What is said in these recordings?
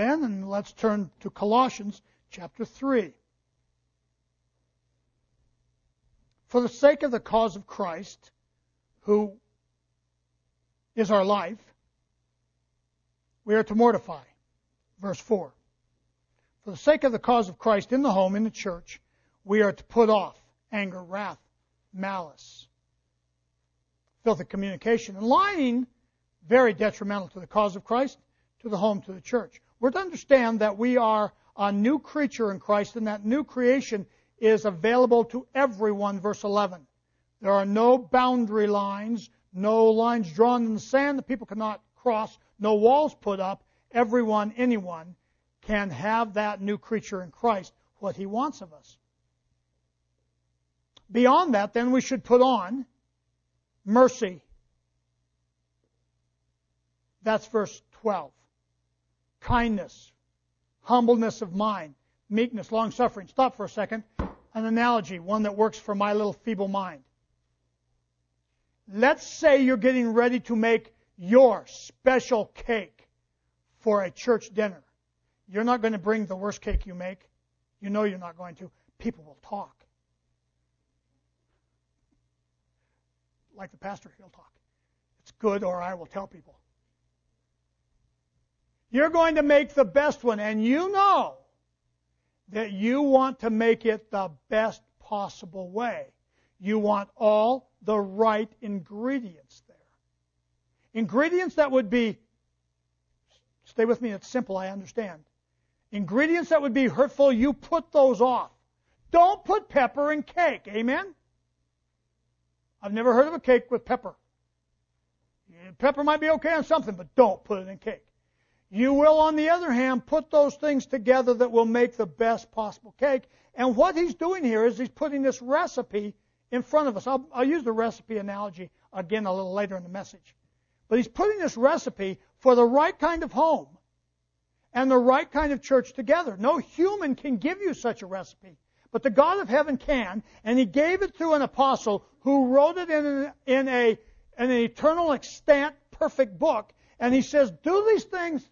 then, and let's turn to Colossians chapter 3. For the sake of the cause of Christ, who is our life, we are to mortify. Verse 4. For the sake of the cause of Christ in the home, in the church, we are to put off anger, wrath, malice, filthy communication, and lying, very detrimental to the cause of Christ, to the home, to the church. We're to understand that we are a new creature in Christ, and that new creation is available to everyone, verse 11. There are no boundary lines, no lines drawn in the sand that people cannot cross, no walls put up. Everyone, anyone, can have that new creature in Christ, what he wants of us. Beyond that, then we should put on mercy. That's verse 12. Kindness, humbleness of mind, meekness, long suffering. Stop for a second. An analogy, one that works for my little feeble mind. Let's say you're getting ready to make your special cake for a church dinner. You're not going to bring the worst cake you make. You know you're not going to. People will talk. Like the pastor, he'll talk. It's good, or I will tell people. You're going to make the best one, and you know that you want to make it the best possible way. You want all the right ingredients there. Ingredients that would be, stay with me, it's simple, I understand. Ingredients that would be hurtful, you put those off. Don't put pepper in cake. Amen? I've never heard of a cake with pepper. Pepper might be okay on something, but don't put it in cake. You will, on the other hand, put those things together that will make the best possible cake. And what he's doing here is he's putting this recipe in front of us. I'll, I'll use the recipe analogy again a little later in the message. But he's putting this recipe for the right kind of home and the right kind of church together. No human can give you such a recipe, but the God of heaven can, and He gave it through an apostle who wrote it in, in, a, in an eternal extant perfect book, and He says, do these things.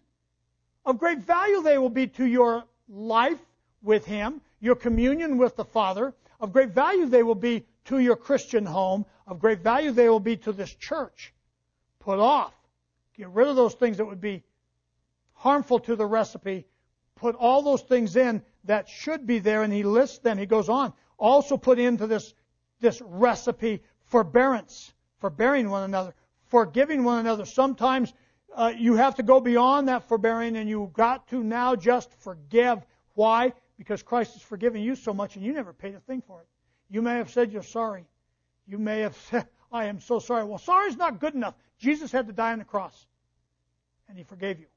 Of great value they will be to your life with Him, your communion with the Father. Of great value they will be to your Christian home. Of great value they will be to this church. Put off. Get rid of those things that would be harmful to the recipe, put all those things in that should be there, and he lists them. He goes on. Also put into this, this recipe forbearance, forbearing one another, forgiving one another. Sometimes uh, you have to go beyond that forbearing, and you've got to now just forgive. Why? Because Christ has forgiven you so much, and you never paid a thing for it. You may have said you're sorry. You may have said, I am so sorry. Well, sorry is not good enough. Jesus had to die on the cross, and he forgave you.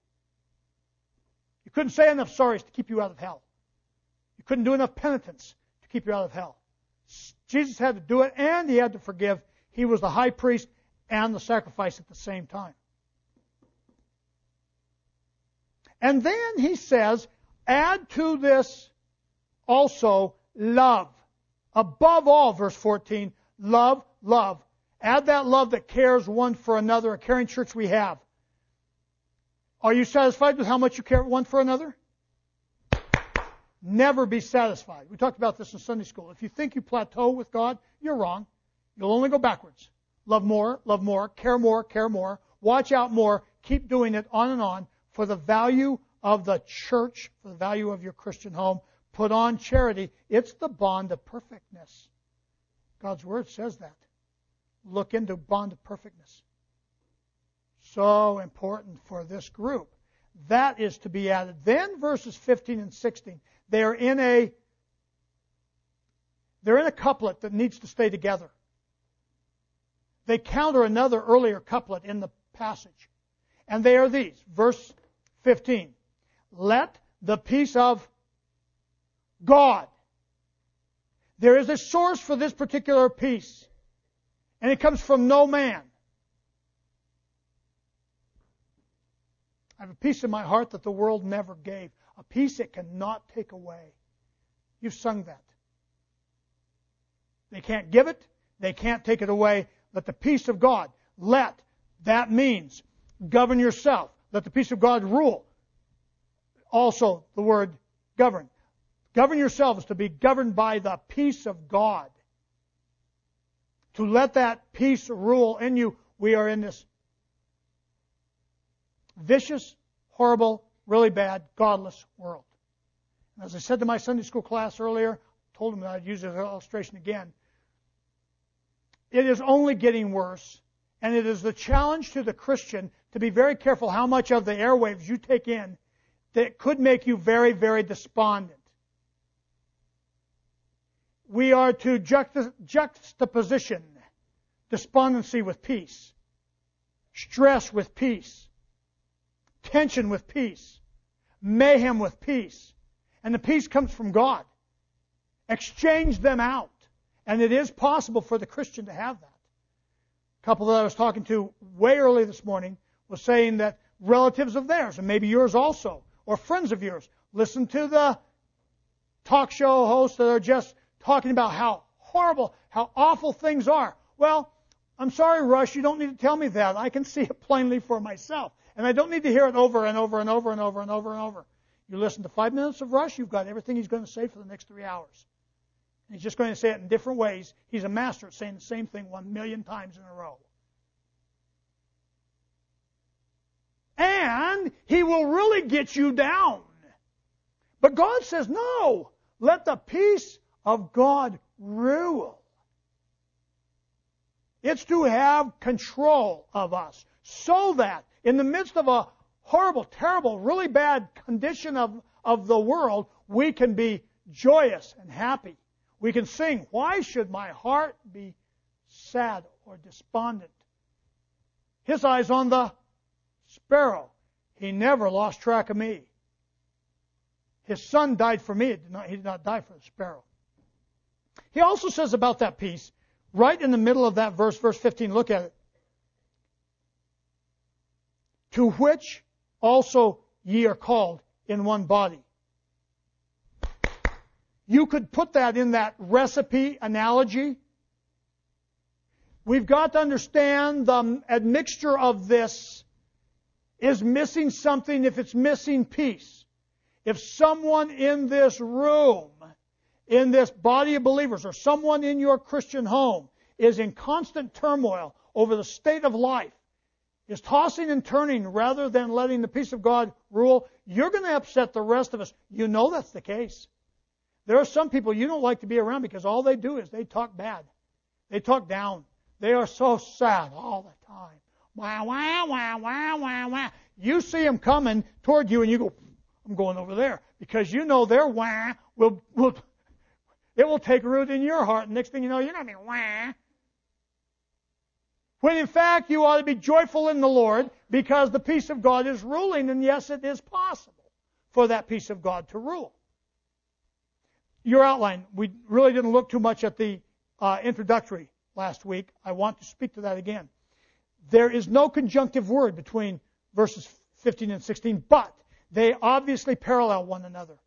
You couldn't say enough sorries to keep you out of hell. You couldn't do enough penitence to keep you out of hell. Jesus had to do it and he had to forgive. He was the high priest and the sacrifice at the same time. And then he says, add to this also love. Above all, verse 14, love, love. Add that love that cares one for another, a caring church we have. Are you satisfied with how much you care one for another? Never be satisfied. We talked about this in Sunday school. If you think you plateau with God, you're wrong. You'll only go backwards. Love more, love more, care more, care more, watch out more, keep doing it on and on for the value of the church, for the value of your Christian home. Put on charity. It's the bond of perfectness. God's Word says that. Look into bond of perfectness so important for this group. That is to be added. Then verses 15 and 16, they're in a they're in a couplet that needs to stay together. They counter another earlier couplet in the passage. And they are these. Verse 15. Let the peace of God. There is a source for this particular peace. And it comes from no man. I have a peace in my heart that the world never gave, a peace it cannot take away. You've sung that. They can't give it, they can't take it away. Let the peace of God, let, that means govern yourself. Let the peace of God rule. also the word govern. Govern yourselves to be governed by the peace of God. To let that peace rule in you. We are in this vicious, horrible, really bad, godless world. And as I said to my Sunday school class earlier, I told them that I'd use this illustration again. It is only getting worse, and it is the challenge to the Christian to be very careful how much of the airwaves you take in that could make you very, very despondent. We are to juxtaposition despondency with peace, stress with peace, tension with peace, mayhem with peace. And the peace comes from God. Exchange them out. And it is possible for the Christian to have that. Couple that I was talking to way early this morning was saying that relatives of theirs, and maybe yours also, or friends of yours, listen to the talk show hosts that are just talking about how horrible, how awful things are. Well, I'm sorry, Rush, you don't need to tell me that. I can see it plainly for myself. And I don't need to hear it over and over and over and over and over and over. You listen to five minutes of Rush, you've got everything he's going to say for the next three hours. He's just going to say it in different ways. He's a master at saying the same thing one million times in a row. And he will really get you down. But God says, no, let the peace of God rule. It's to have control of us so that in the midst of a horrible, terrible, really bad condition of, of the world, we can be joyous and happy. We can sing, Why should my heart be sad or despondent? His eyes on the sparrow. He never lost track of me. His son died for me. Did not, he did not die for the sparrow. He also says about that peace, right in the middle of that verse, verse 15, look at it to which also ye are called in one body. You could put that in that recipe analogy. We've got to understand the admixture of this is missing something if it's missing peace. If someone in this room, in this body of believers, or someone in your Christian home is in constant turmoil over the state of life, is tossing and turning rather than letting the peace of God rule, you're going to upset the rest of us. You know that's the case. There are some people you don't like to be around because all they do is they talk bad. They talk down. They are so sad all the time. Wow, wow, wow, wow, wow, wow. You see them coming toward you and you go, I'm going over there. Because you know their wah will, will, it will take root in your heart. And next thing you know, you're not being wah. When in fact you ought to be joyful in the Lord because the peace of God is ruling, and yes, it is possible for that peace of God to rule. Your outline, we really didn't look too much at the uh, introductory last week. I want to speak to that again. There is no conjunctive word between verses 15 and 16, but they obviously parallel one another.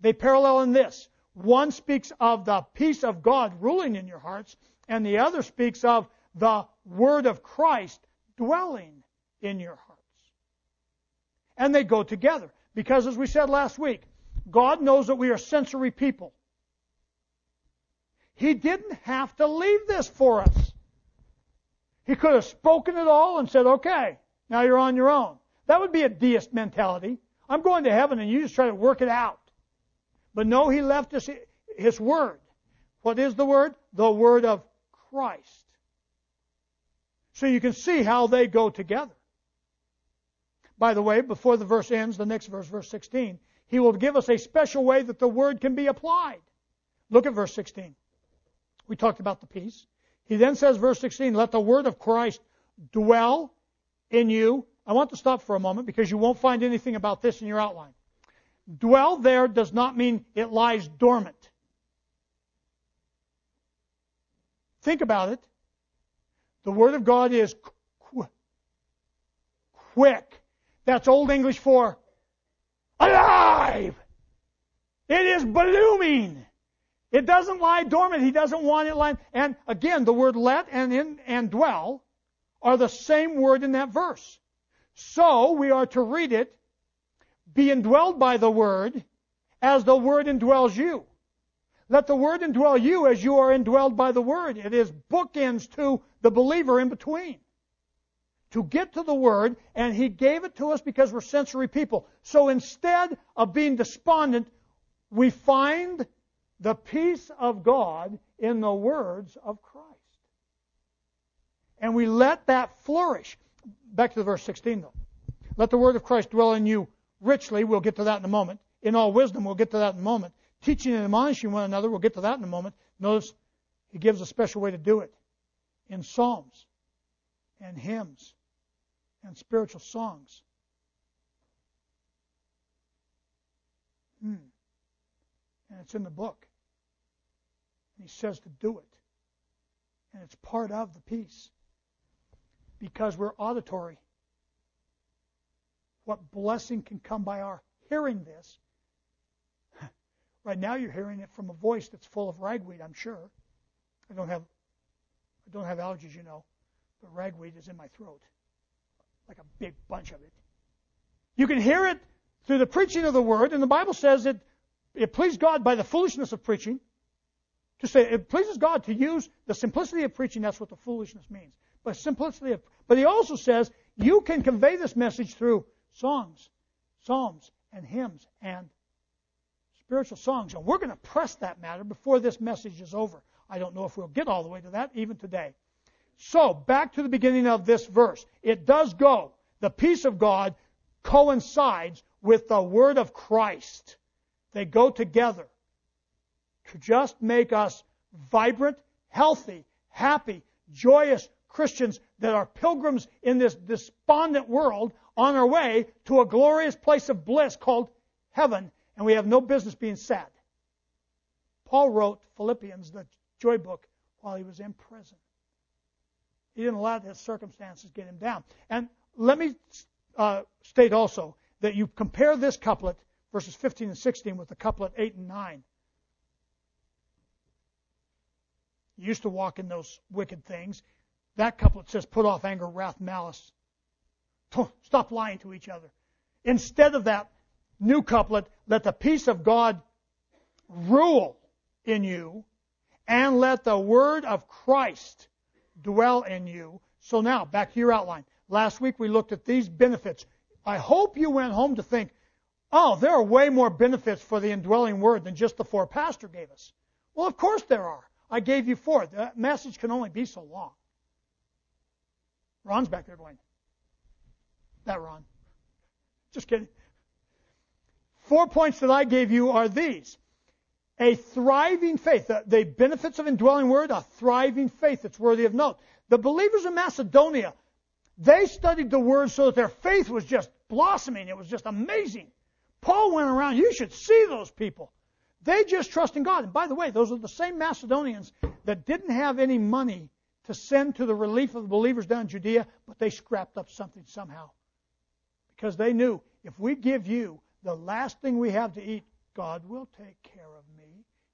They parallel in this. One speaks of the peace of God ruling in your hearts, and the other speaks of the Word of Christ dwelling in your hearts. And they go together. Because as we said last week, God knows that we are sensory people. He didn't have to leave this for us. He could have spoken it all and said, okay, now you're on your own. That would be a deist mentality. I'm going to heaven and you just try to work it out. But no, he left us his word. What is the word? The word of Christ. So you can see how they go together. By the way, before the verse ends, the next verse, verse 16, he will give us a special way that the word can be applied. Look at verse 16. We talked about the peace. He then says, verse 16, let the word of Christ dwell in you. I want to stop for a moment because you won't find anything about this in your outline. Dwell there does not mean it lies dormant. Think about it. The Word of God is qu- quick. That's Old English for alive. It is blooming. It doesn't lie dormant. He doesn't want it lying. And again, the word let and in, and dwell are the same word in that verse. So we are to read it be indwelled by the Word as the Word indwells you. Let the Word indwell you as you are indwelled by the Word. It is bookends to the believer in between. To get to the Word, and He gave it to us because we're sensory people. So instead of being despondent, we find the peace of God in the words of Christ. And we let that flourish. Back to the verse 16, though. Let the word of Christ dwell in you richly. We'll get to that in a moment. In all wisdom, we'll get to that in a moment. Teaching and admonishing one another, we'll get to that in a moment. Notice he gives a special way to do it in psalms and hymns and spiritual songs. Hmm. And it's in the book. And he says to do it. And it's part of the peace. Because we're auditory. What blessing can come by our hearing this? right now you're hearing it from a voice that's full of ragweed, I'm sure. I don't have I don't have allergies, you know, but ragweed is in my throat. Like a big bunch of it. You can hear it through the preaching of the word, and the Bible says it it pleased God by the foolishness of preaching. To say it pleases God to use the simplicity of preaching, that's what the foolishness means. But simplicity of, but he also says you can convey this message through songs, psalms, and hymns and spiritual songs. And we're going to press that matter before this message is over. I don't know if we'll get all the way to that even today. So, back to the beginning of this verse. It does go. The peace of God coincides with the word of Christ. They go together to just make us vibrant, healthy, happy, joyous Christians that are pilgrims in this despondent world on our way to a glorious place of bliss called heaven, and we have no business being sad. Paul wrote Philippians, the joy book, while he was in prison. He didn't let his circumstances get him down. And let me uh, state also that you compare this couplet, verses 15 and 16, with the couplet 8 and 9. You used to walk in those wicked things. That couplet says, put off anger, wrath, malice. Stop lying to each other. Instead of that new couplet, let the peace of God rule in you and let the word of Christ dwell in you. So now, back to your outline. Last week we looked at these benefits. I hope you went home to think, oh, there are way more benefits for the indwelling word than just the four Pastor gave us. Well, of course there are. I gave you four. The message can only be so long. Ron's back there going, that Ron. Just kidding. Four points that I gave you are these. A thriving faith. The, the benefits of indwelling word, a thriving faith that's worthy of note. The believers in Macedonia, they studied the word so that their faith was just blossoming. It was just amazing. Paul went around, you should see those people. They just trust in God. And by the way, those are the same Macedonians that didn't have any money to send to the relief of the believers down in Judea, but they scrapped up something somehow. Because they knew if we give you the last thing we have to eat, God will take care of me.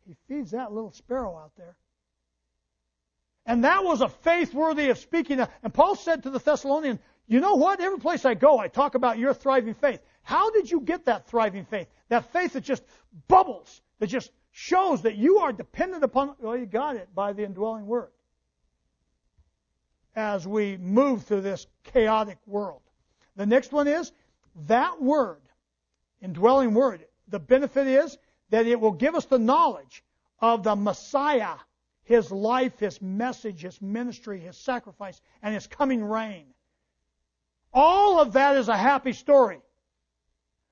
He feeds that little sparrow out there. And that was a faith worthy of speaking. And Paul said to the Thessalonians, you know what? Every place I go, I talk about your thriving faith. How did you get that thriving faith? That faith that just bubbles that just shows that you are dependent upon, well, you got it by the indwelling word. As we move through this chaotic world. The next one is that word, indwelling word. The benefit is that it will give us the knowledge of the Messiah, his life, his message, his ministry, his sacrifice, and his coming reign. All of that is a happy story.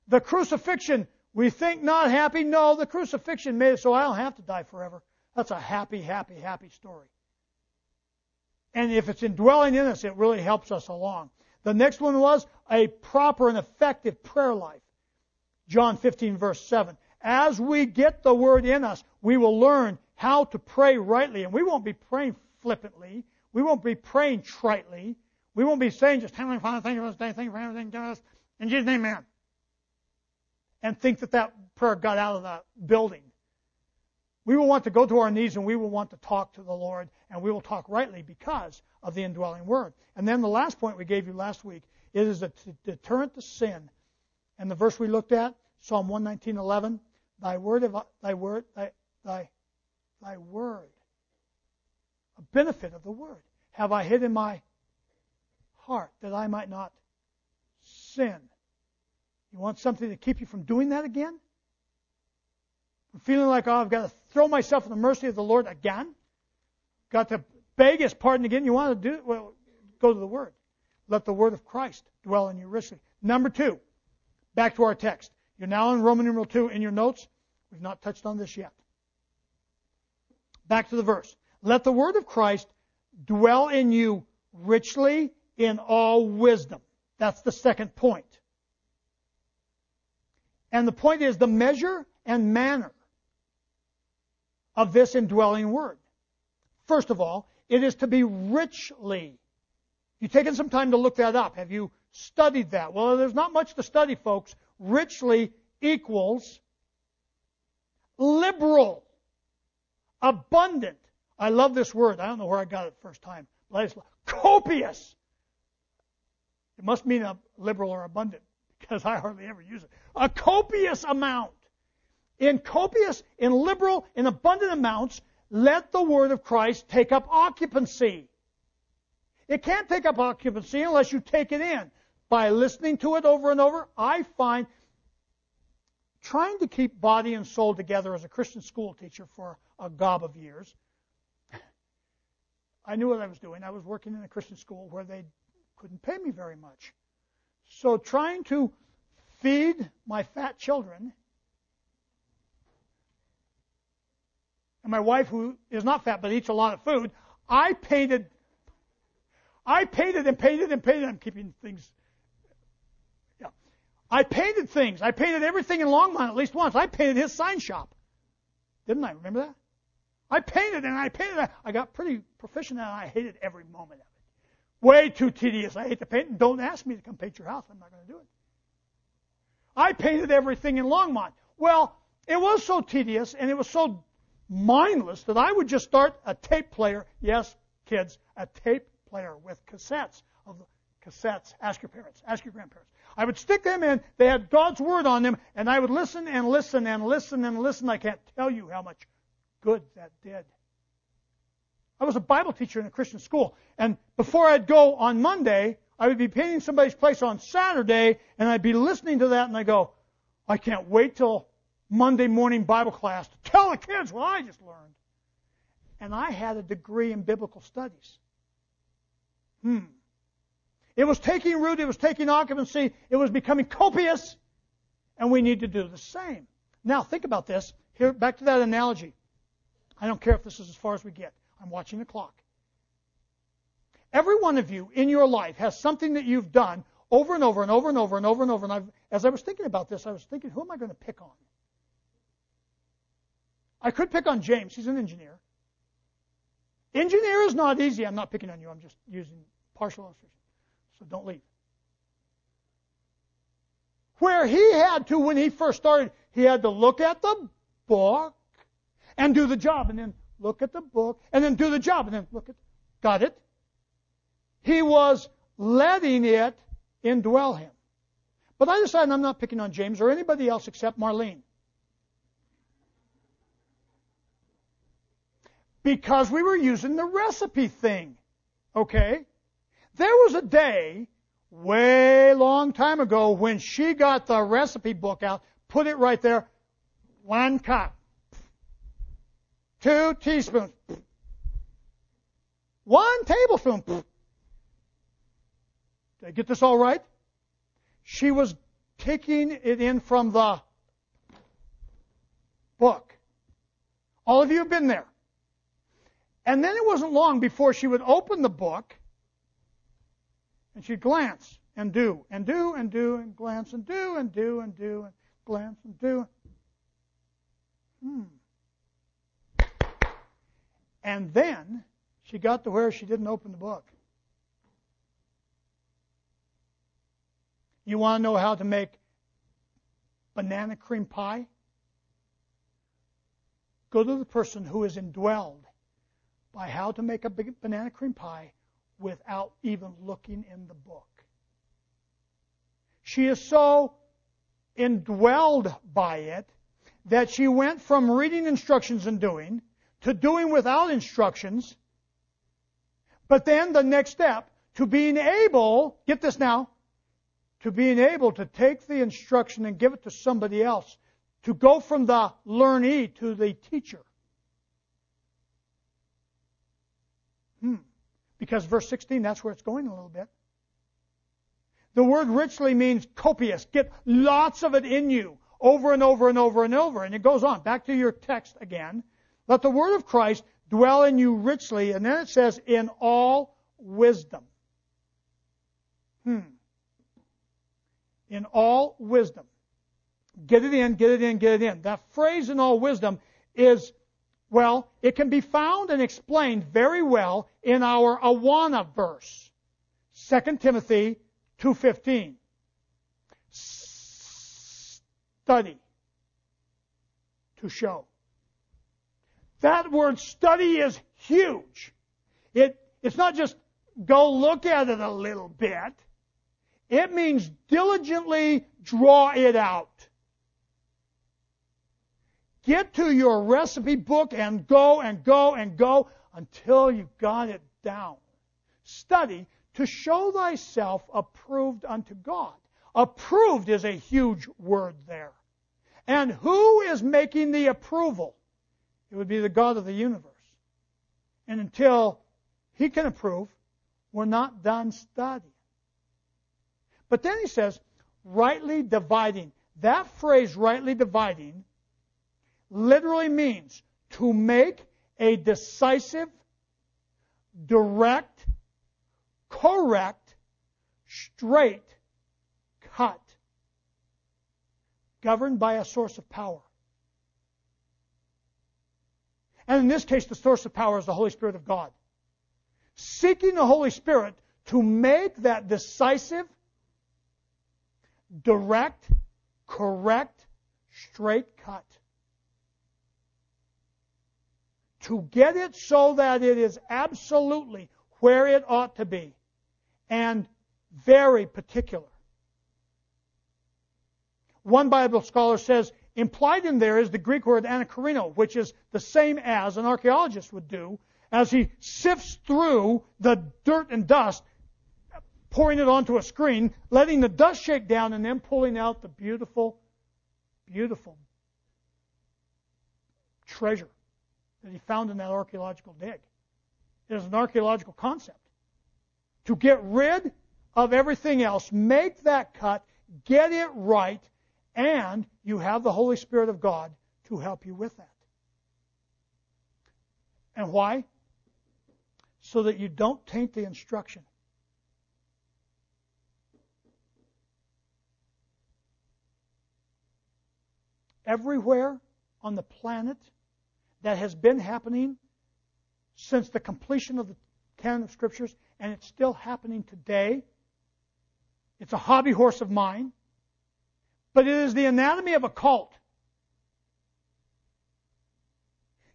The crucifixion we think not happy. No, the crucifixion made it so I don't have to die forever. That's a happy, happy, happy story. And if it's indwelling in us, it really helps us along. The next one was a proper and effective prayer life. John 15, verse 7. As we get the word in us, we will learn how to pray rightly. And we won't be praying flippantly. We won't be praying tritely. We won't be saying just, Heavenly Father, thank you for this day, thank you for everything, give us. In Jesus' name, amen and think that that prayer got out of the building. We will want to go to our knees and we will want to talk to the Lord and we will talk rightly because of the indwelling word. And then the last point we gave you last week is a deterrent to sin And the verse we looked at, Psalm 119:11, Thy word, of, thy word, thy, thy, thy word, a benefit of the word, have I hid in my heart that I might not sin. You want something to keep you from doing that again? From feeling like, oh, I've got to throw myself in the mercy of the Lord again? Got to beg his pardon again? You want to do? Well, go to the Word. Let the Word of Christ dwell in you richly. Number two, back to our text. You're now in Roman numeral 2 in your notes. We've not touched on this yet. Back to the verse. Let the word of Christ dwell in you richly in all wisdom. That's the second point. And the point is the measure and manner of this indwelling word. First of all, it is to be richly. You've taken some time to look that up. Have you studied that? Well, there's not much to study, folks. Richly equals liberal, abundant. I love this word. I don't know where I got it the first time. Copious. It must mean a liberal or abundant because I hardly ever use it. A copious amount. In copious, in liberal, in abundant amounts, let the word of Christ take up occupancy. It can't take up occupancy unless you take it in. By listening to it over and over, I find trying to keep body and soul together as a Christian school teacher for a gob of years. I knew what I was doing. I was working in a Christian school where they couldn't pay me very much. So trying to feed my fat children and my wife who is not fat but eats a lot of food, I painted I painted and painted and painted. I'm keeping things I painted things. I painted everything in Longmont at least once. I painted his sign shop. Didn't I? Remember that? I painted and I painted. I got pretty proficient and I hated every moment of it. Way too tedious. I hate to paint. And Don't ask me to come paint your house. I'm not going to do it. I painted everything in Longmont. Well, it was so tedious and it was so mindless that I would just start a tape player. Yes, kids, a tape player with cassettes of cassettes. Ask your parents. Ask your grandparents. I would stick them in. They had God's Word on them, and I would listen and listen and listen and listen. I can't tell you how much good that did. I was a Bible teacher in a Christian school, and before I'd go on Monday, I would be painting somebody's place on Saturday, and I'd be listening to that, and I go, I can't wait till Monday morning Bible class to tell the kids what I just learned. And I had a degree in biblical studies. Hmm. It was taking root, it was taking occupancy, it was becoming copious, and we need to do the same. Now, think about this. Here, back to that analogy. I don't care if this is as far as we get. I'm watching the clock. Every one of you in your life has something that you've done over and over and over and over and over and over. And I've, as I was thinking about this, I was thinking, who am I going to pick on? I could pick on James. He's an engineer. Engineer is not easy. I'm not picking on you. I'm just using partial illustration. So don't leave. Where he had to, when he first started, he had to look at the book and do the job, and then look at the book, and then do the job, and then look at. Got it? He was letting it indwell him. But I decided I'm not picking on James or anybody else except Marlene. Because we were using the recipe thing. Okay? There was a day, way long time ago, when she got the recipe book out, put it right there, one cup, two teaspoons, one tablespoon. Did I get this all right? She was taking it in from the book. All of you have been there. And then it wasn't long before she would open the book and she'd glance and do and do and do and glance and do and do and do and glance and do. Hmm. And then she got to where she didn't open the book. You want to know how to make banana cream pie? Go to the person who is indwelled by how to make a banana cream pie without even looking in the book. She is so indwelled by it that she went from reading instructions and doing to doing without instructions. But then the next step, to being able, get this now, to being able to take the instruction and give it to somebody else, to go from the learnee to the teacher. Hmm. Because verse 16, that's where it's going a little bit. The word richly means copious. Get lots of it in you over and over and over and over. And it goes on. Back to your text again. Let the word of Christ dwell in you richly. And then it says, in all wisdom. Hmm. In all wisdom. Get it in, get it in, get it in. That phrase in all wisdom is, well, it can be found and explained very well in our Awana verse. 2 Timothy 2.15. Study to show. That word study is huge. It, it's not just go look at it a little bit. It means diligently draw it out. Get to your recipe book and go and go and go until you got it down. Study to show thyself approved unto God. Approved is a huge word there. And who is making the approval? It would be the God of the universe. And until he can approve, we're not done studying. But then he says, rightly dividing. That phrase, rightly dividing, literally means to make a decisive, direct, correct, straight cut, governed by a source of power. And in this case, the source of power is the Holy Spirit of God. Seeking the Holy Spirit to make that decisive, direct, correct, straight cut. To get it so that it is absolutely where it ought to be and very particular. One Bible scholar says implied in there is the Greek word anakarino, which is the same as an archaeologist would do as he sifts through the dirt and dust, pouring it onto a screen, letting the dust shake down, and then pulling out the beautiful, beautiful treasure that he found in that archaeological dig. It is an archaeological concept. To get rid of everything else, make that cut, get it right, and you have the Holy Spirit of God to help you with that. And why? So that you don't taint the instruction. Everywhere on the planet that has been happening since the completion of the canon of scriptures, and it's still happening today. It's a hobby horse of mine, but it is the anatomy of a cult.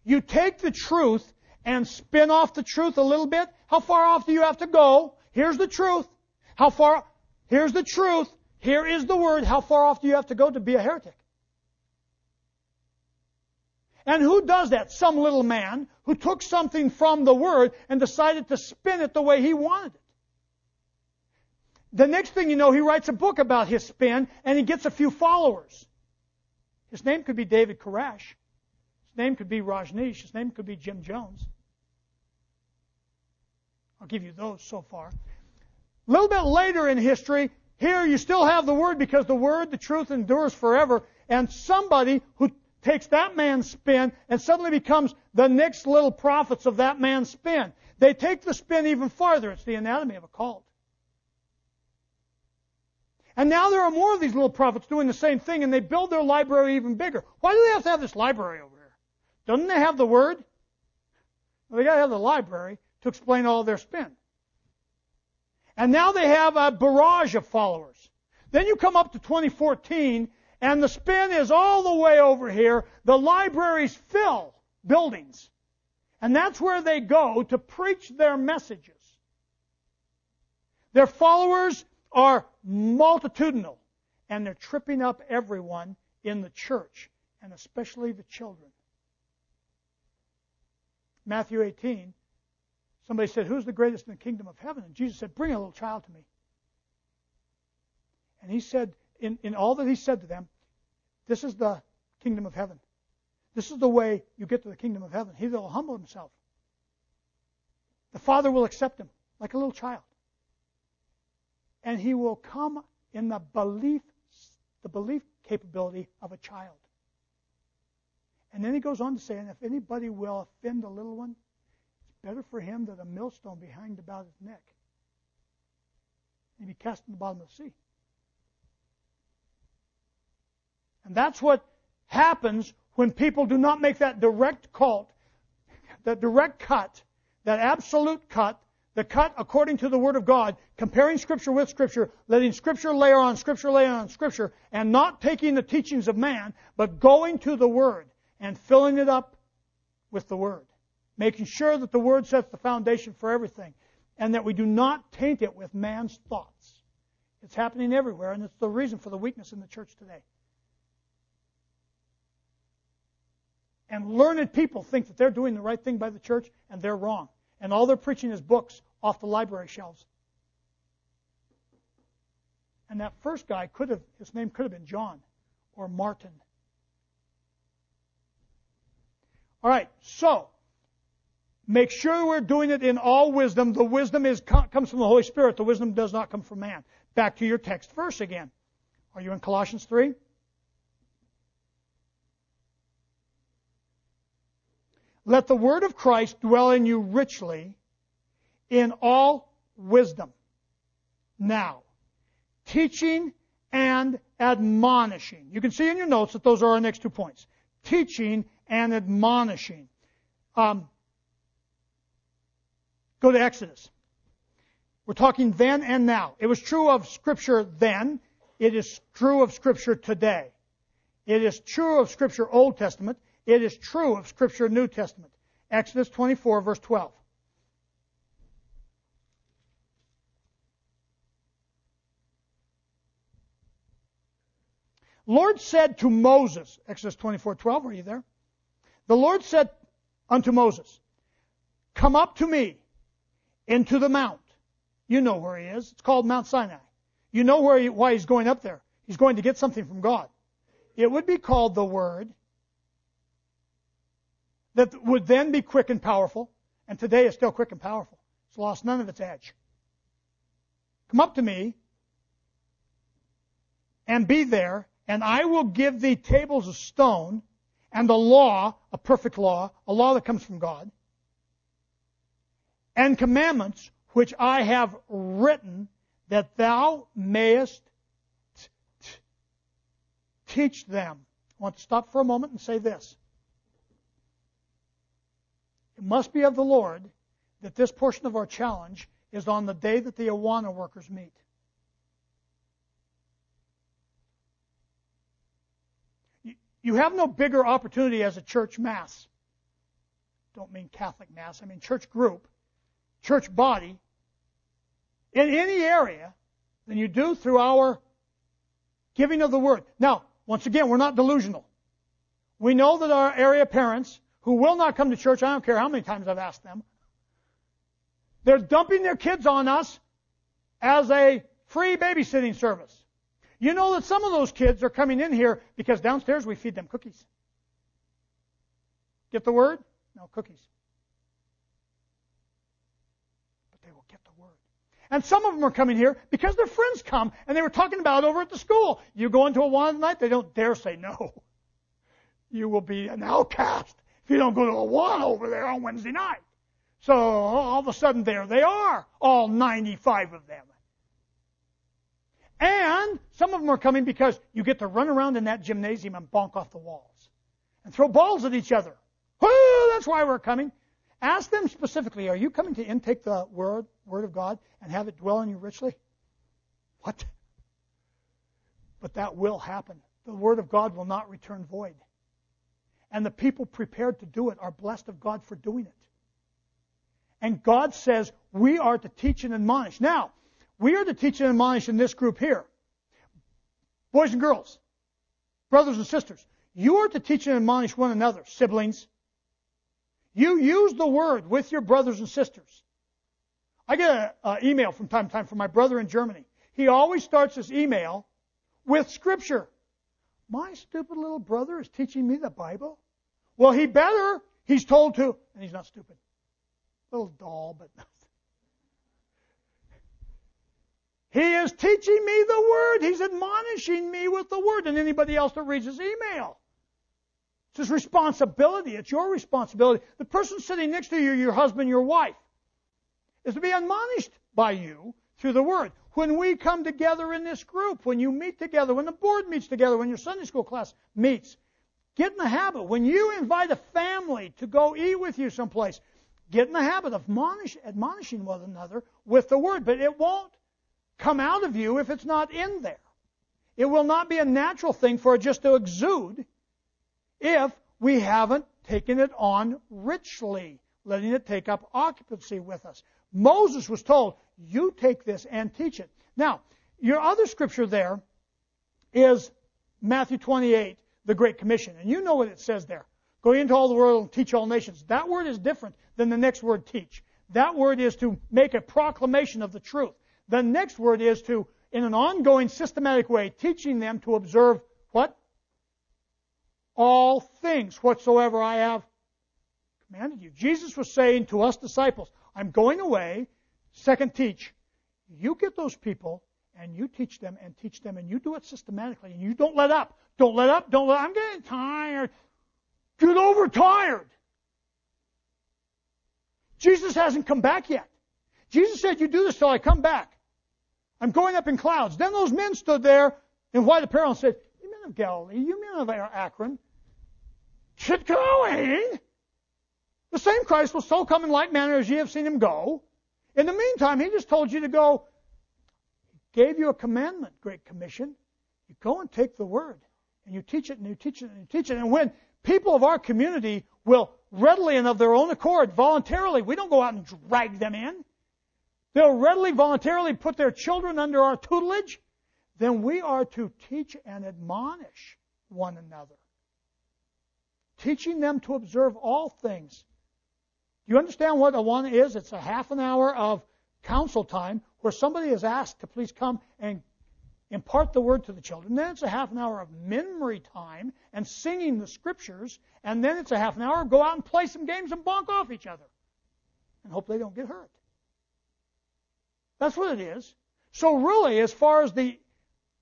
You take the truth and spin off the truth a little bit. How far off do you have to go? Here's the truth. How far? Here's the truth. Here is the word. How far off do you have to go to be a heretic? And who does that? Some little man who took something from the Word and decided to spin it the way he wanted it. The next thing you know, he writes a book about his spin and he gets a few followers. His name could be David Koresh. His name could be Rajneesh. His name could be Jim Jones. I'll give you those so far. A little bit later in history, here you still have the Word because the Word, the truth endures forever. And somebody who takes that man's spin and suddenly becomes the next little prophets of that man's spin. They take the spin even farther. It's the anatomy of a cult. And now there are more of these little prophets doing the same thing, and they build their library even bigger. Why do they have to have this library over here? Doesn't they have the Word? Well, they got to have the library to explain all their spin. And now they have a barrage of followers. Then you come up to 2014, and the spin is all the way over here. The libraries fill buildings. And that's where they go to preach their messages. Their followers are multitudinal and they're tripping up everyone in the church, and especially the children. Matthew 18, somebody said, Who's the greatest in the kingdom of heaven? And Jesus said, Bring a little child to me. And he said, in, in all that he said to them, This is the kingdom of heaven. This is the way you get to the kingdom of heaven. He will humble himself. The Father will accept him like a little child. And he will come in the belief, the belief capability of a child. And then he goes on to say, and if anybody will offend a little one, it's better for him that a millstone be hanged about his neck and be cast in the bottom of the sea. And that's what happens when people do not make that direct cult, that direct cut, that absolute cut, the cut according to the Word of God, comparing Scripture with Scripture, letting Scripture layer on Scripture layer on Scripture, and not taking the teachings of man, but going to the Word and filling it up with the Word. Making sure that the Word sets the foundation for everything, and that we do not taint it with man's thoughts. It's happening everywhere, and it's the reason for the weakness in the church today. And learned people think that they're doing the right thing by the church, and they're wrong. And all they're preaching is books off the library shelves. And that first guy could have, his name could have been John or Martin. All right, so make sure we're doing it in all wisdom. The wisdom is comes from the Holy Spirit. The wisdom does not come from man. Back to your text verse again. Are you in Colossians 3? Let the word of Christ dwell in you richly in all wisdom. Now, teaching and admonishing. You can see in your notes that those are our next two points. Teaching and admonishing. Um, go to Exodus. We're talking then and now. It was true of Scripture then. It is true of Scripture today. It is true of Scripture Old Testament. It is true of Scripture New Testament. Exodus 24, verse 12. Lord said to Moses, Exodus 24, 12, are you there? The Lord said unto Moses, Come up to me into the mount. You know where he is. It's called Mount Sinai. You know where he, why he's going up there. He's going to get something from God. It would be called the Word that would then be quick and powerful, and today is still quick and powerful. It's lost none of its edge. Come up to me and be there, and I will give thee tables of stone and the law, a perfect law, a law that comes from God, and commandments which I have written that thou mayest t- t- teach them. I want to stop for a moment and say this. Must be of the Lord that this portion of our challenge is on the day that the Awana workers meet. You have no bigger opportunity as a church mass. Don't mean Catholic mass, I mean church group, church body, in any area than you do through our giving of the word. Now, once again, we're not delusional. We know that our area parents who will not come to church, I don't care how many times I've asked them, they're dumping their kids on us as a free babysitting service. You know that some of those kids are coming in here because downstairs we feed them cookies. Get the word? No, cookies. But they will get the word. And some of them are coming here because their friends come and they were talking about over at the school. You go into Awana tonight, they don't dare say no. You will be an outcast you don't go to Awana over there on Wednesday night. So all of a sudden there they are, all 95 of them. And some of them are coming because you get to run around in that gymnasium and bonk off the walls and throw balls at each other. Whoo, that's why we're coming. Ask them specifically, are you coming to intake the word, word of God and have it dwell in you richly? What? But that will happen. The word of God will not return void. And the people prepared to do it are blessed of God for doing it. And God says we are to teach and admonish. Now, we are to teach and admonish in this group here. Boys and girls, brothers and sisters, you are to teach and admonish one another, siblings. You use the word with your brothers and sisters. I get an email from time to time from my brother in Germany. He always starts his email with scripture. My stupid little brother is teaching me the Bible? Well, he better. He's told to, and he's not stupid. Little doll, but He is teaching me the word. He's admonishing me with the word. And anybody else that reads his email. It's his responsibility. It's your responsibility. The person sitting next to you, your husband, your wife, is to be admonished by you through the word. When we come together in this group, when you meet together, when the board meets together, when your Sunday school class meets, get in the habit. When you invite a family to go eat with you someplace, get in the habit of admonish, admonishing one another with the word. But it won't come out of you if it's not in there. It will not be a natural thing for it just to exude if we haven't taken it on richly, letting it take up occupancy with us. Moses was told, you take this and teach it. Now, your other scripture there is Matthew 28, the Great Commission. And you know what it says there. Go into all the world and teach all nations. That word is different than the next word teach. That word is to make a proclamation of the truth. The next word is to, in an ongoing systematic way, teaching them to observe what? All things whatsoever I have commanded you. Jesus was saying to us disciples, I'm going away, second teach. You get those people and you teach them and teach them and you do it systematically and you don't let up. Don't let up. Don't let I'm getting tired. Get overtired. Jesus hasn't come back yet. Jesus said, You do this till I come back. I'm going up in clouds. Then those men stood there in white apparel and said, You men of Galilee, you men of Akron, get going. The same Christ will so come in like manner as ye have seen him go. In the meantime, he just told you to go. Gave you a commandment, Great Commission. You go and take the word. And you teach it and you teach it and you teach it. And when people of our community will readily and of their own accord, voluntarily, we don't go out and drag them in. They'll readily, voluntarily put their children under our tutelage. Then we are to teach and admonish one another. Teaching them to observe all things. Do you understand what Awana is? It's a half an hour of counsel time where somebody is asked to please come and impart the word to the children. Then it's a half an hour of memory time and singing the scriptures. And then it's a half an hour go out and play some games and bonk off each other and hope they don't get hurt. That's what it is. So really, as far as the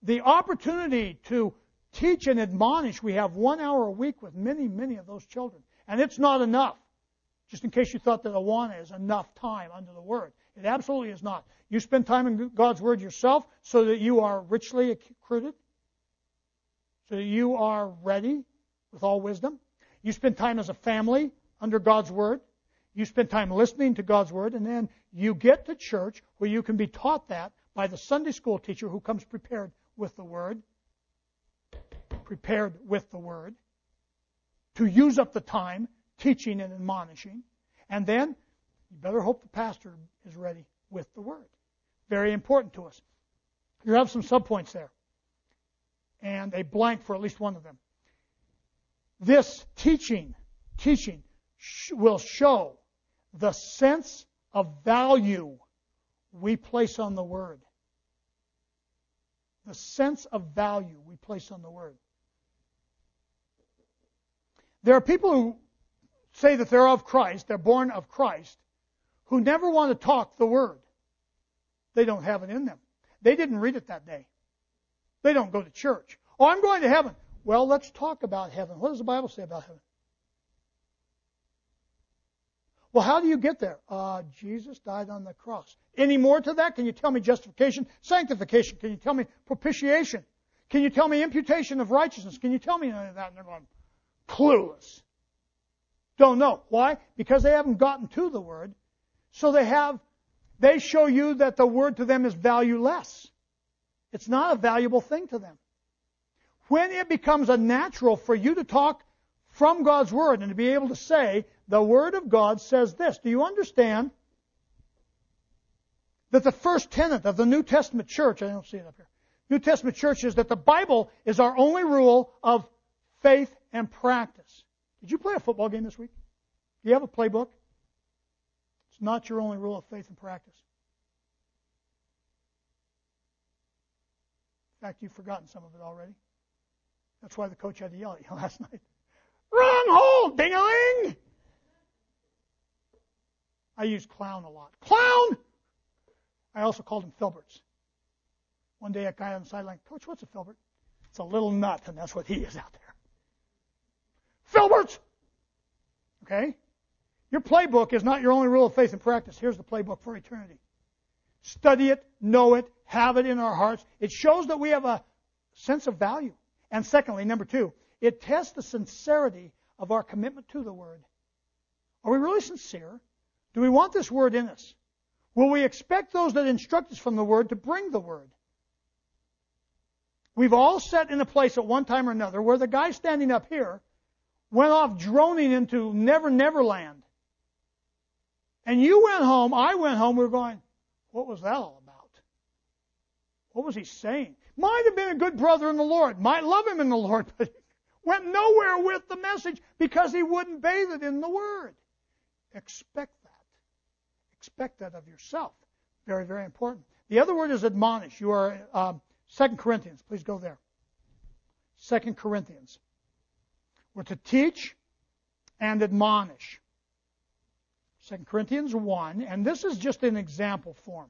the opportunity to teach and admonish, we have one hour a week with many, many of those children. And it's not enough. Just in case you thought that Awana is enough time under the Word. It absolutely is not. You spend time in God's Word yourself so that you are richly accrued, so that you are ready with all wisdom. You spend time as a family under God's Word. You spend time listening to God's Word, and then you get to church where you can be taught that by the Sunday school teacher who comes prepared with the Word, prepared with the Word, to use up the time teaching and admonishing. And then you better hope the pastor is ready with the Word. Very important to us. You have some subpoints there, and a blank for at least one of them. This teaching, teaching will show the sense of value we place on the Word. The sense of value we place on the Word. There are people who say that they're of Christ, they're born of Christ, who never want to talk the Word. They don't have it in them. They didn't read it that day. They don't go to church. Oh, I'm going to heaven. Well, let's talk about heaven. What does the Bible say about heaven? Well, how do you get there? Uh, Jesus died on the cross. Any more to that? Can you tell me justification? Sanctification? Can you tell me propitiation? Can you tell me imputation of righteousness? Can you tell me any of that? And they're going, clueless. Don't know. Why? Because they haven't gotten to the Word. So they have, they show you that the Word to them is valueless. It's not a valuable thing to them. When it becomes a natural for you to talk from God's Word and to be able to say, the Word of God says this. Do you understand that the first tenet of the New Testament church, I don't see it up here, New Testament church is that the Bible is our only rule of faith and practice. Did you play a football game this week? Do you have a playbook? Not your only rule of faith and practice. In fact, you've forgotten some of it already. That's why the coach had to yell at you last night. Wrong hole, ding-a-ling! I use clown a lot. Clown! I also called him filberts. One day a guy on the sideline, Coach, what's a filbert? It's a little nut, and that's what he is out there. Filberts! Okay? Your playbook is not your only rule of faith and practice. Here's the playbook for eternity. Study it, know it, have it in our hearts. It shows that we have a sense of value. And secondly, number two, it tests the sincerity of our commitment to the Word. Are we really sincere? Do we want this Word in us? Will we expect those that instruct us from the Word to bring the Word? We've all sat in a place at one time or another where the guy standing up here went off droning into Never Never Land. And you went home, I went home, we were going, what was that all about? What was he saying? Might have been a good brother in the Lord, might love him in the Lord, but went nowhere with the message because he wouldn't bathe it in the Word. Expect that. Expect that of yourself. Very, very important. The other word is admonish. You are um, 2 Corinthians. Please go there. 2 Corinthians. We're to teach and admonish. 2 Corinthians 1, and this is just an example form.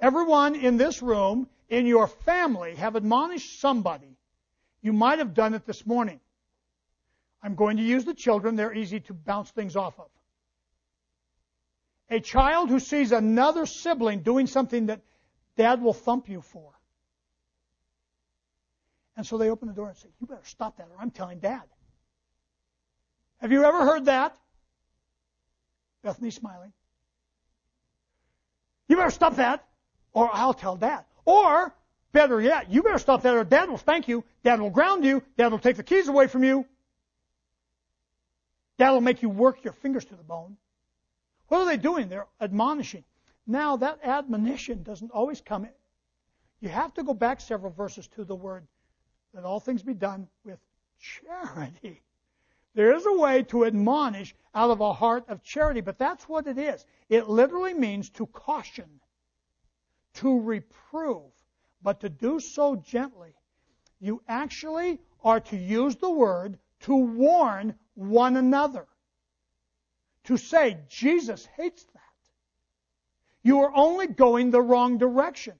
Everyone in this room, in your family, have admonished somebody. You might have done it this morning. I'm going to use the children. They're easy to bounce things off of. A child who sees another sibling doing something that dad will thump you for. And so they open the door and say, You better stop that or I'm telling dad. Have you ever heard that? Bethany smiling. You better stop that or I'll tell dad. Or, better yet, you better stop that or dad will spank you, dad will ground you, dad will take the keys away from you. Dad will make you work your fingers to the bone. What are they doing? They're admonishing. Now, that admonition doesn't always come. You have to go back several verses to the word that all things be done with charity. There is a way to admonish out of a heart of charity, but that's what it is. It literally means to caution, to reprove, but to do so gently. You actually are to use the word to warn one another to say Jesus hates that. You are only going the wrong direction.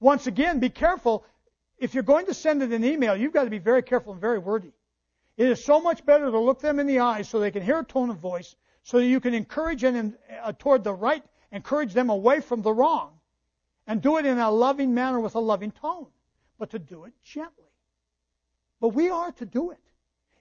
Once again, be careful. If you're going to send it an email, you've got to be very careful and very wordy. It is so much better to look them in the eyes so they can hear a tone of voice, so that you can encourage them uh, toward the right, encourage them away from the wrong, and do it in a loving manner with a loving tone, but to do it gently. But we are to do it.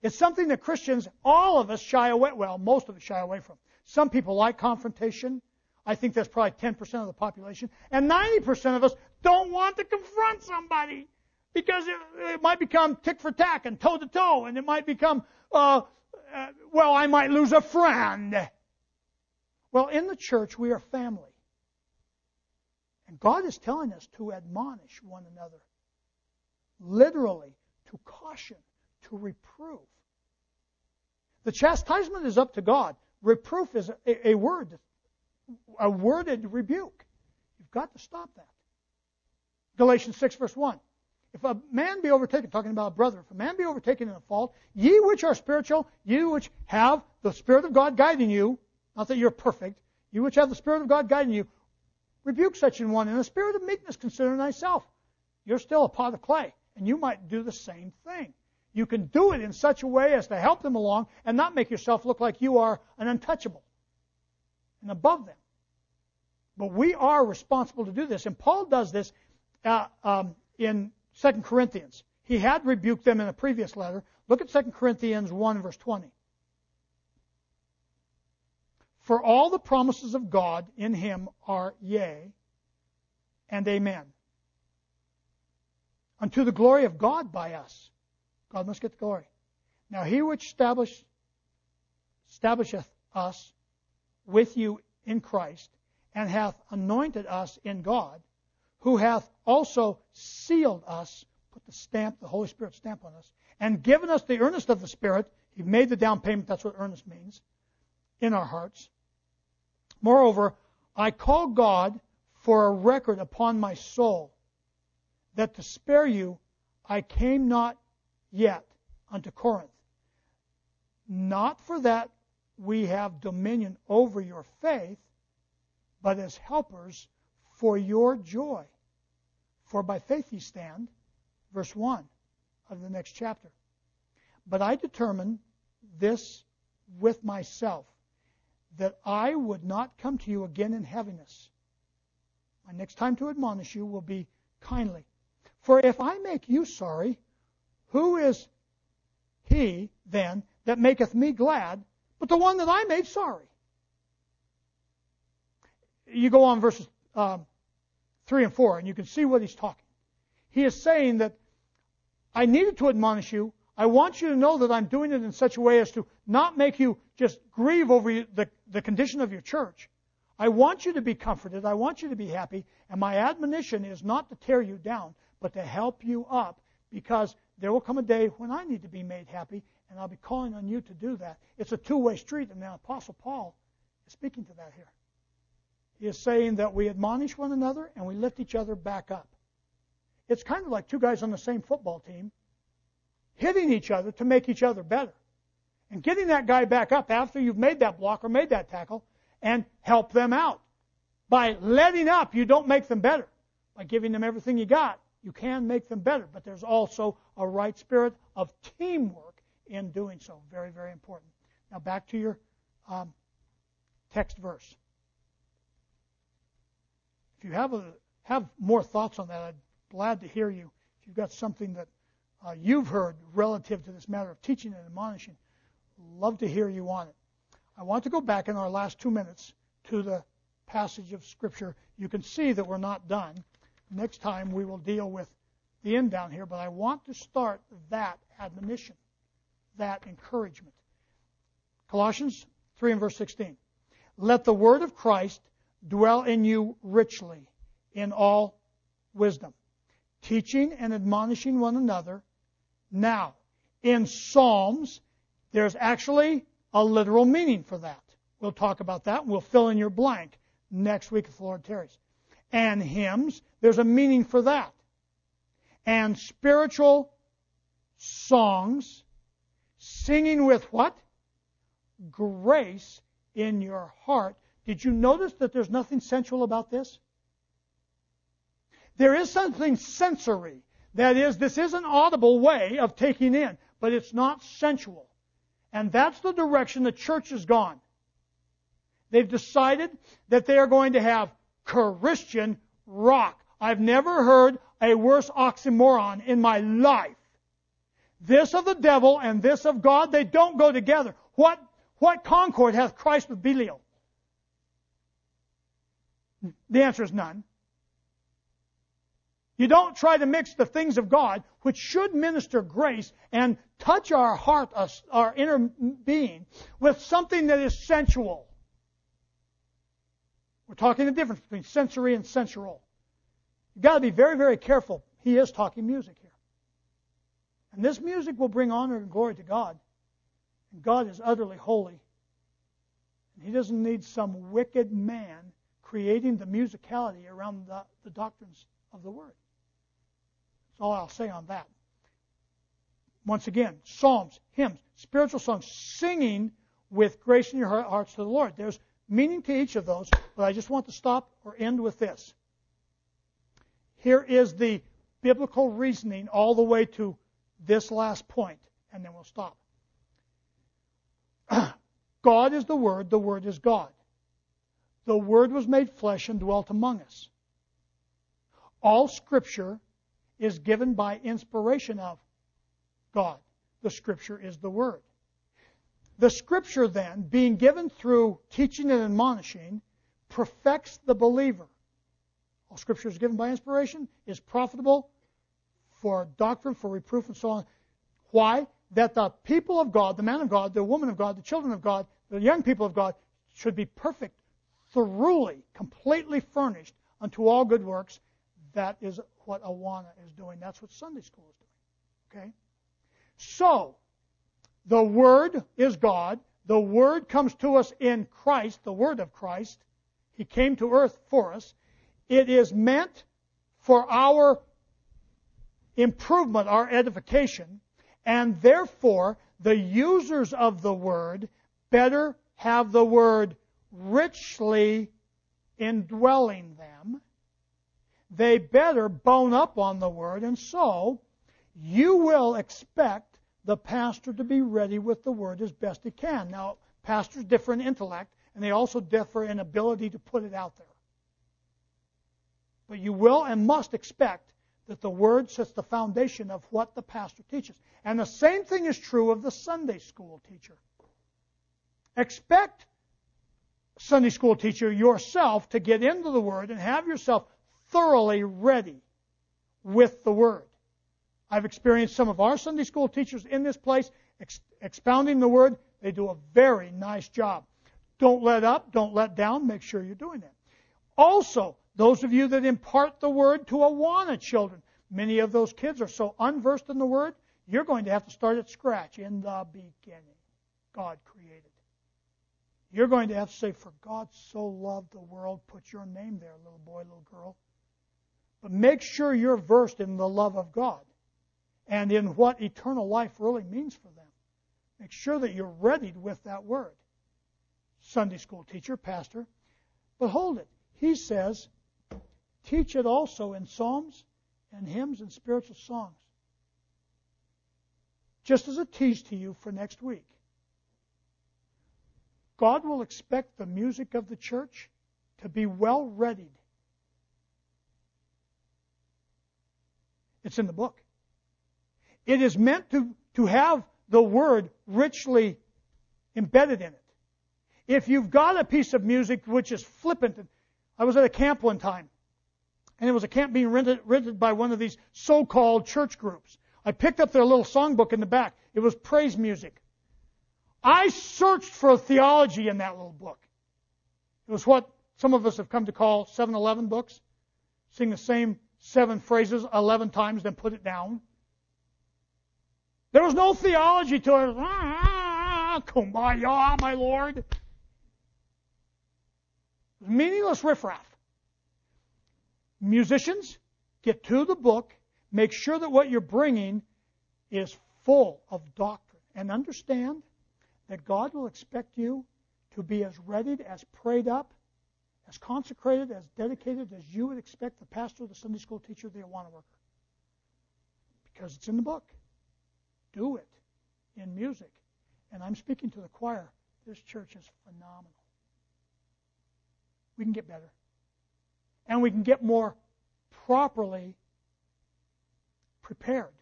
It's something that Christians, all of us shy away, well, most of us shy away from. Some people like confrontation. I think that's probably 10% of the population. And 90% of us don't want to confront somebody because it, it might become tick for tack and toe to toe, and it might become, uh, uh, well, I might lose a friend. Well, in the church, we are family. And God is telling us to admonish one another. Literally, to caution, to reprove. The chastisement is up to God. Reproof is a, a word, a worded rebuke. You've got to stop that. Galatians 6, verse 1. If a man be overtaken, talking about a brother, if a man be overtaken in a fault, ye which are spiritual, ye which have the Spirit of God guiding you, not that you're perfect, you which have the Spirit of God guiding you, rebuke such an one in a spirit of meekness, considering thyself. You're still a pot of clay, and you might do the same thing. You can do it in such a way as to help them along and not make yourself look like you are an untouchable and above them. But we are responsible to do this. And Paul does this uh, um, in 2 Corinthians. He had rebuked them in a previous letter. Look at 2 Corinthians 1, verse 20. For all the promises of God in him are yea and amen. Unto the glory of God by us. God must get the glory. Now he which establish, establisheth us with you in Christ, and hath anointed us in God, who hath also sealed us, put the stamp, the Holy Spirit stamp on us, and given us the earnest of the Spirit. He made the down payment, that's what earnest means, in our hearts. Moreover, I call God for a record upon my soul, that to spare you I came not yet unto Corinth. Not for that we have dominion over your faith, but as helpers for your joy. For by faith ye stand, verse 1 of the next chapter. But I determined this with myself, that I would not come to you again in heaviness. My next time to admonish you will be kindly. For if I make you sorry, who is he then that maketh me glad, but the one that I made sorry? You go on verses um, 3 and 4, and you can see what he's talking. He is saying that I needed to admonish you. I want you to know that I'm doing it in such a way as to not make you just grieve over the, the condition of your church. I want you to be comforted. I want you to be happy. And my admonition is not to tear you down, but to help you up because there will come a day when I need to be made happy, and I'll be calling on you to do that. It's a two way street, and the Apostle Paul is speaking to that here. Is saying that we admonish one another and we lift each other back up. It's kind of like two guys on the same football team hitting each other to make each other better. And getting that guy back up after you've made that block or made that tackle and help them out. By letting up, you don't make them better. By giving them everything you got, you can make them better. But there's also a right spirit of teamwork in doing so. Very, very important. Now back to your um, text verse. If you have a, have more thoughts on that, I'd be glad to hear you. If you've got something that uh, you've heard relative to this matter of teaching and admonishing, love to hear you on it. I want to go back in our last two minutes to the passage of Scripture. You can see that we're not done. Next time we will deal with the end down here, but I want to start that admonition, that encouragement. Colossians 3 and verse 16. Let the word of Christ dwell in you richly in all wisdom, teaching and admonishing one another. Now, in Psalms, there's actually a literal meaning for that. We'll talk about that. And we'll fill in your blank next week if the Lord tarries. And hymns, there's a meaning for that. And spiritual songs, singing with what? Grace in your heart. Did you notice that there's nothing sensual about this? There is something sensory. That is, this is an audible way of taking in, but it's not sensual. And that's the direction the church has gone. They've decided that they are going to have Christian rock. I've never heard a worse oxymoron in my life. This of the devil and this of God, they don't go together. What, what concord hath Christ with Belial? The answer is none. You don't try to mix the things of God, which should minister grace and touch our heart, our inner being, with something that is sensual. We're talking the difference between sensory and sensual. You've got to be very, very careful. He is talking music here. And this music will bring honor and glory to God. And God is utterly holy. And He doesn't need some wicked man creating the musicality around the, the doctrines of the Word. That's all I'll say on that. Once again, psalms, hymns, spiritual songs, singing with grace in your hearts to the Lord. There's meaning to each of those, but I just want to stop or end with this. Here is the biblical reasoning all the way to this last point, and then we'll stop. God is the Word, the Word is God. The Word was made flesh and dwelt among us. All Scripture is given by inspiration of God. The Scripture is the Word. The Scripture, then, being given through teaching and admonishing, perfects the believer. All Scripture is given by inspiration, is profitable for doctrine, for reproof, and so on. Why? That the people of God, the man of God, the woman of God, the children of God, the young people of God should be perfect, thoroughly, completely furnished unto all good works. That is what Awana is doing. That's what Sunday school is doing. Okay? So, the Word is God. The Word comes to us in Christ, the Word of Christ. He came to earth for us. It is meant for our improvement, our edification, and therefore the users of the Word better have the Word richly indwelling them. They better bone up on the Word, and so you will expect the pastor to be ready with the Word as best he can. Now, pastors differ in intellect, and they also differ in ability to put it out there. But you will and must expect that the Word sets the foundation of what the pastor teaches. And the same thing is true of the Sunday school teacher. Expect, Sunday school teacher, yourself to get into the Word and have yourself thoroughly ready with the Word. I've experienced some of our Sunday school teachers in this place ex- expounding the Word. They do a very nice job. Don't let up, don't let down, make sure you're doing that. Also, those of you that impart the word to Awana children, many of those kids are so unversed in the word, you're going to have to start at scratch. In the beginning, God created. You're going to have to say, For God so loved the world, put your name there, little boy, little girl. But make sure you're versed in the love of God and in what eternal life really means for them. Make sure that you're ready with that word. Sunday school teacher, pastor. But hold it. He says, Teach it also in psalms and hymns and spiritual songs. Just as a tease to you for next week. God will expect the music of the church to be well readied. It's in the book. It is meant to, to have the word richly embedded in it. If you've got a piece of music which is flippant, I was at a camp one time, and it was a camp being rented, rented by one of these so-called church groups. I picked up their little songbook in the back. It was praise music. I searched for theology in that little book. It was what some of us have come to call 7-Eleven books. Sing the same seven phrases 11 times, then put it down. There was no theology to it. Ah, kumbaya, my Lord. It was meaningless riffraff. Musicians, get to the book, make sure that what you're bringing is full of doctrine, and understand that God will expect you to be as readied, as prayed up, as consecrated, as dedicated as you would expect the pastor, the Sunday school teacher, the Awana worker. Because it's in the book. Do it in music. And I'm speaking to the choir. This church is phenomenal. We can get better and we can get more properly prepared.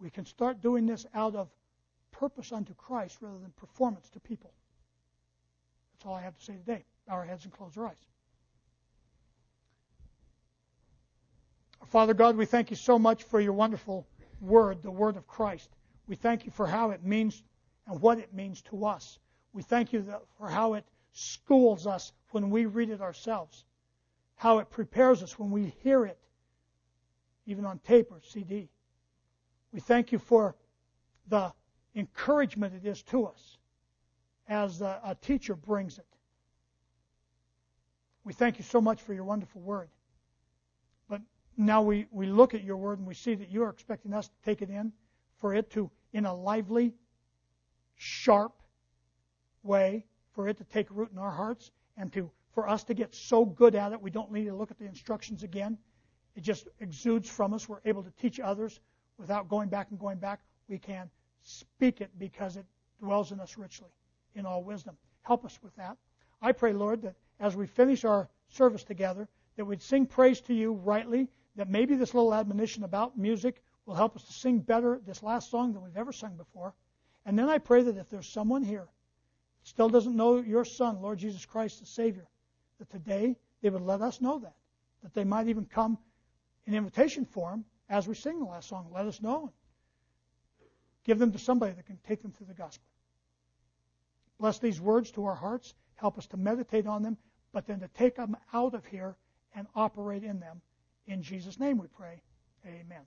We can start doing this out of purpose unto Christ rather than performance to people. That's all I have to say today. Bow our heads and close our eyes. Father God, we thank you so much for your wonderful word, the word of Christ. We thank you for how it means and what it means to us. We thank you for how it schools us when we read it ourselves how it prepares us when we hear it, even on tape or CD. We thank you for the encouragement it is to us as a, a teacher brings it. We thank you so much for your wonderful word. But now we, we look at your word and we see that you are expecting us to take it in, for it to, in a lively, sharp way, for it to take root in our hearts and to for us to get so good at it, we don't need to look at the instructions again. It just exudes from us. We're able to teach others without going back and going back. We can speak it because it dwells in us richly in all wisdom. Help us with that. I pray, Lord, that as we finish our service together, that we'd sing praise to you rightly, that maybe this little admonition about music will help us to sing better this last song than we've ever sung before. And then I pray that if there's someone here still doesn't know your Son, Lord Jesus Christ, the Savior, that today they would let us know that. That they might even come in invitation form as we sing the last song. Let us know. Give them to somebody that can take them through the gospel. Bless these words to our hearts. Help us to meditate on them, but then to take them out of here and operate in them. In Jesus' name we pray. Amen.